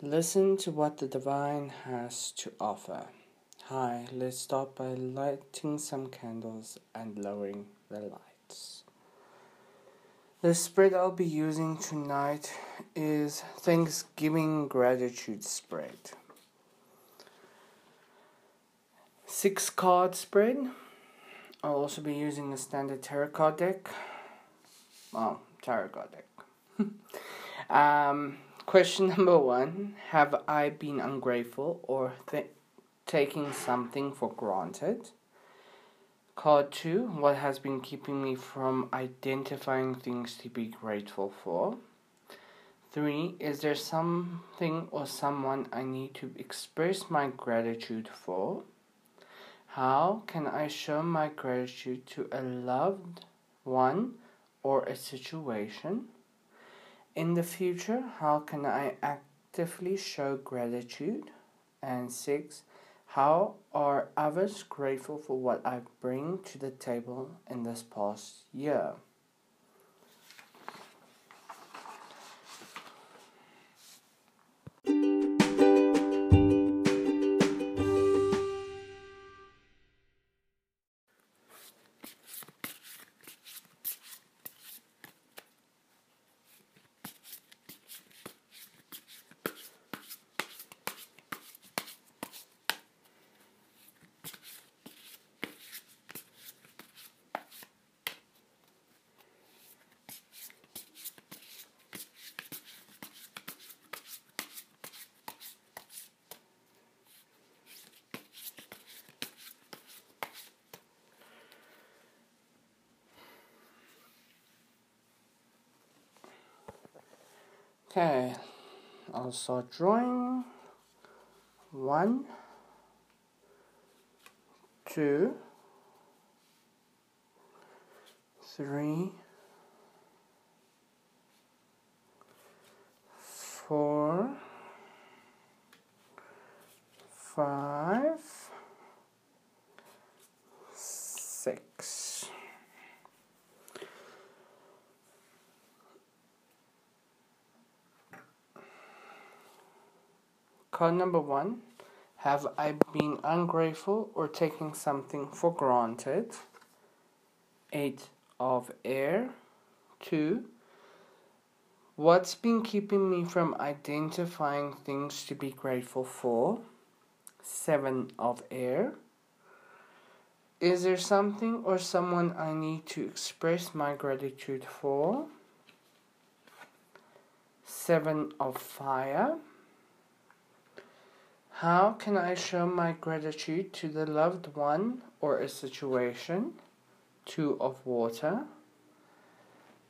Listen to what the divine has to offer. Hi, let's start by lighting some candles and lowering the lights. The spread I'll be using tonight is Thanksgiving Gratitude Spread. Six card spread. I'll also be using a standard tarot card deck. Well, tarot card deck. um, question number one Have I been ungrateful or th- taking something for granted? Card two What has been keeping me from identifying things to be grateful for? Three Is there something or someone I need to express my gratitude for? How can I show my gratitude to a loved one or a situation? In the future, how can I actively show gratitude? And six, how are others grateful for what I bring to the table in this past year? Okay, start drawing. One, two, three, four, five, six. Card number one Have I been ungrateful or taking something for granted? Eight of air. Two. What's been keeping me from identifying things to be grateful for? Seven of air. Is there something or someone I need to express my gratitude for? Seven of fire. How can I show my gratitude to the loved one or a situation? Two of water.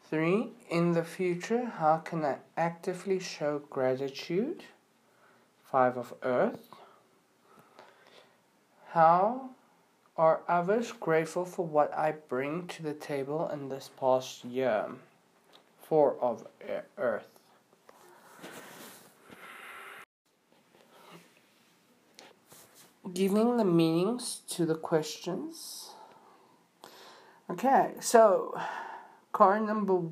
Three, in the future, how can I actively show gratitude? Five of earth. How are others grateful for what I bring to the table in this past year? Four of earth. Giving the meanings to the questions. Okay, so card number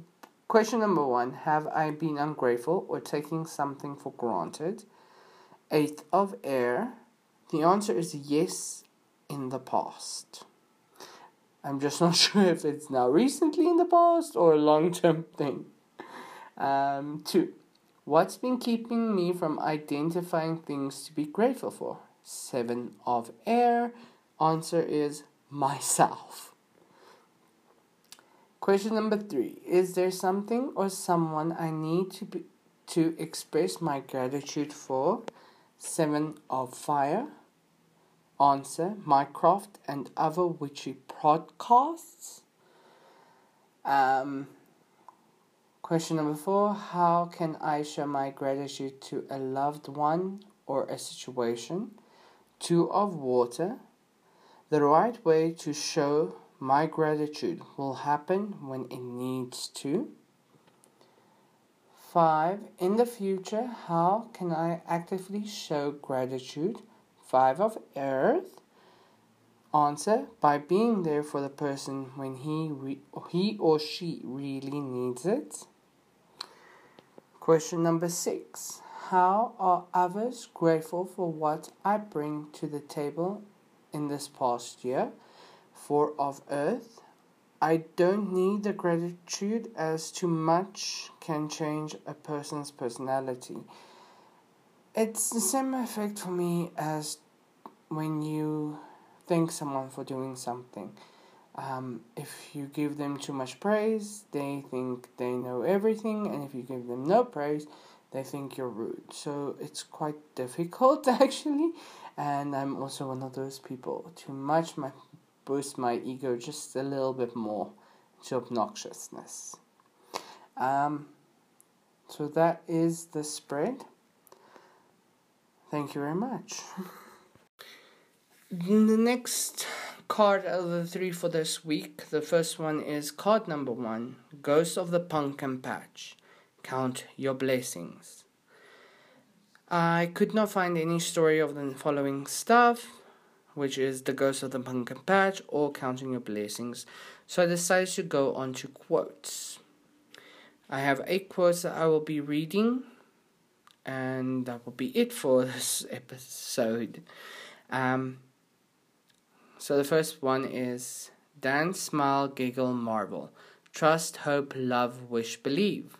question number one: Have I been ungrateful or taking something for granted? Eighth of air. The answer is yes in the past. I'm just not sure if it's now recently in the past or a long term thing. Um, two. What's been keeping me from identifying things to be grateful for? Seven of air? Answer is myself. Question number three Is there something or someone I need to, be, to express my gratitude for? Seven of fire. Answer Mycroft and other witchy podcasts. Um, question number four How can I show my gratitude to a loved one or a situation? Two of water, the right way to show my gratitude will happen when it needs to. 5. In the future, how can I actively show gratitude? 5 of earth. Answer by being there for the person when he, re- he or she really needs it. Question number 6 how are others grateful for what I bring to the table in this past year? Four of earth, I don't need the gratitude as too much can change a person's personality. It's the same effect for me as when you thank someone for doing something. Um, if you give them too much praise, they think they know everything, and if you give them no praise, they think you're rude. So it's quite difficult actually, and I'm also one of those people. Too much might boost my ego just a little bit more to obnoxiousness. Um, so that is the spread. Thank you very much. the next card of the three for this week, the first one is card number one Ghost of the Pumpkin Patch. Count your blessings. I could not find any story of the following stuff, which is the Ghost of the Pumpkin Patch or Counting Your Blessings, so I decided to go on to quotes. I have eight quotes that I will be reading, and that will be it for this episode. Um, so the first one is dance, smile, giggle, marvel. Trust, hope, love, wish, believe.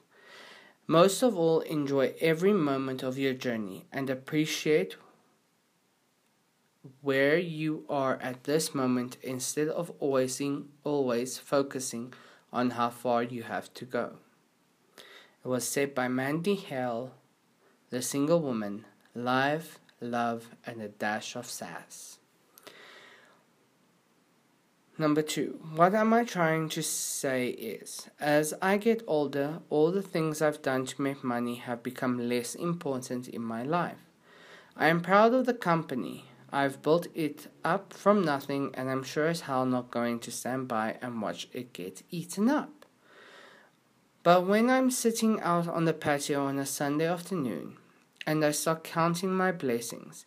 Most of all, enjoy every moment of your journey and appreciate where you are at this moment instead of always, always focusing on how far you have to go. It was said by Mandy Hale, the single woman, life, love, and a dash of sass. Number two, what am I trying to say is, as I get older, all the things I've done to make money have become less important in my life. I am proud of the company. I've built it up from nothing, and I'm sure as hell not going to stand by and watch it get eaten up. But when I'm sitting out on the patio on a Sunday afternoon and I start counting my blessings,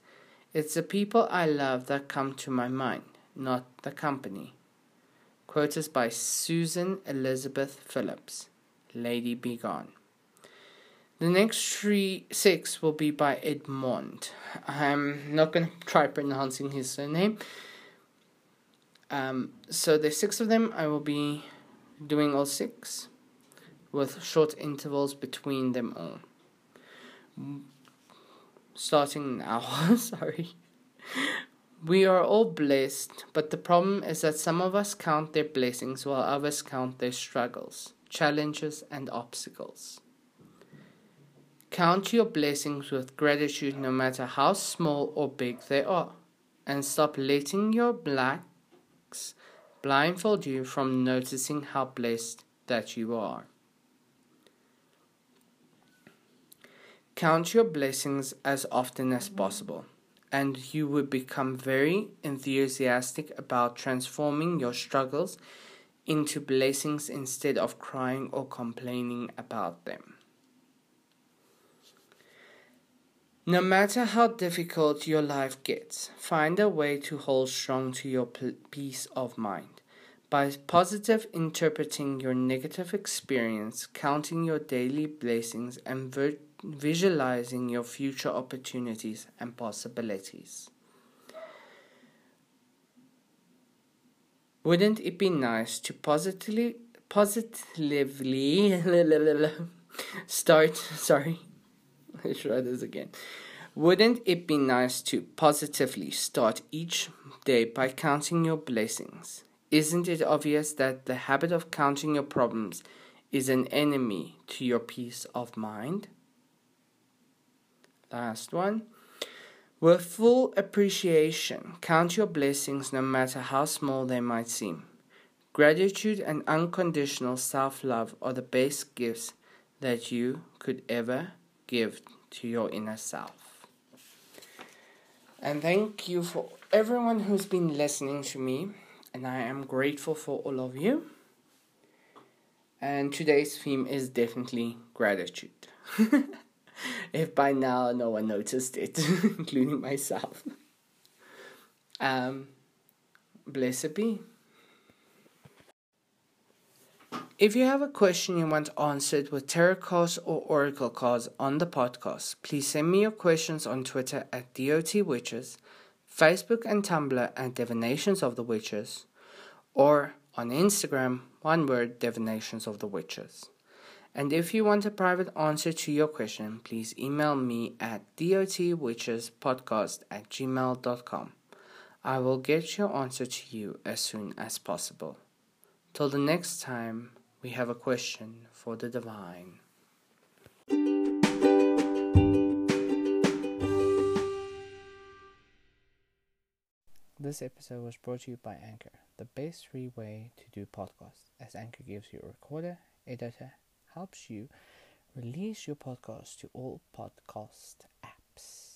it's the people I love that come to my mind, not the company. Quoted by Susan Elizabeth Phillips, Lady Be Good. The next three six will be by Edmond. I'm not gonna try pronouncing his surname. Um, so there's six of them. I will be doing all six with short intervals between them all. Starting now, sorry. We are all blessed, but the problem is that some of us count their blessings while others count their struggles, challenges, and obstacles. Count your blessings with gratitude no matter how small or big they are, and stop letting your blacks blindfold you from noticing how blessed that you are. Count your blessings as often as possible and you would become very enthusiastic about transforming your struggles into blessings instead of crying or complaining about them. No matter how difficult your life gets, find a way to hold strong to your peace of mind. By positive interpreting your negative experience, counting your daily blessings, and visualizing your future opportunities and possibilities. Wouldn't it be nice to positively positively start sorry let's try this again. Wouldn't it be nice to positively start each day by counting your blessings? Isn't it obvious that the habit of counting your problems is an enemy to your peace of mind Last one. With full appreciation, count your blessings no matter how small they might seem. Gratitude and unconditional self love are the best gifts that you could ever give to your inner self. And thank you for everyone who's been listening to me, and I am grateful for all of you. And today's theme is definitely gratitude. if by now no one noticed it, including myself. Um, blessed be. If you have a question you want answered with tarot cards or oracle cards on the podcast, please send me your questions on Twitter at DOT Witches, Facebook and Tumblr at Divinations of the Witches, or on Instagram, one word, Divinations of the Witches. And if you want a private answer to your question, please email me at dotwitchespodcast at gmail.com. I will get your answer to you as soon as possible. Till the next time, we have a question for the divine. This episode was brought to you by Anchor, the best free way to do podcasts, as Anchor gives you a recorder, editor, helps you release your podcast to all podcast apps.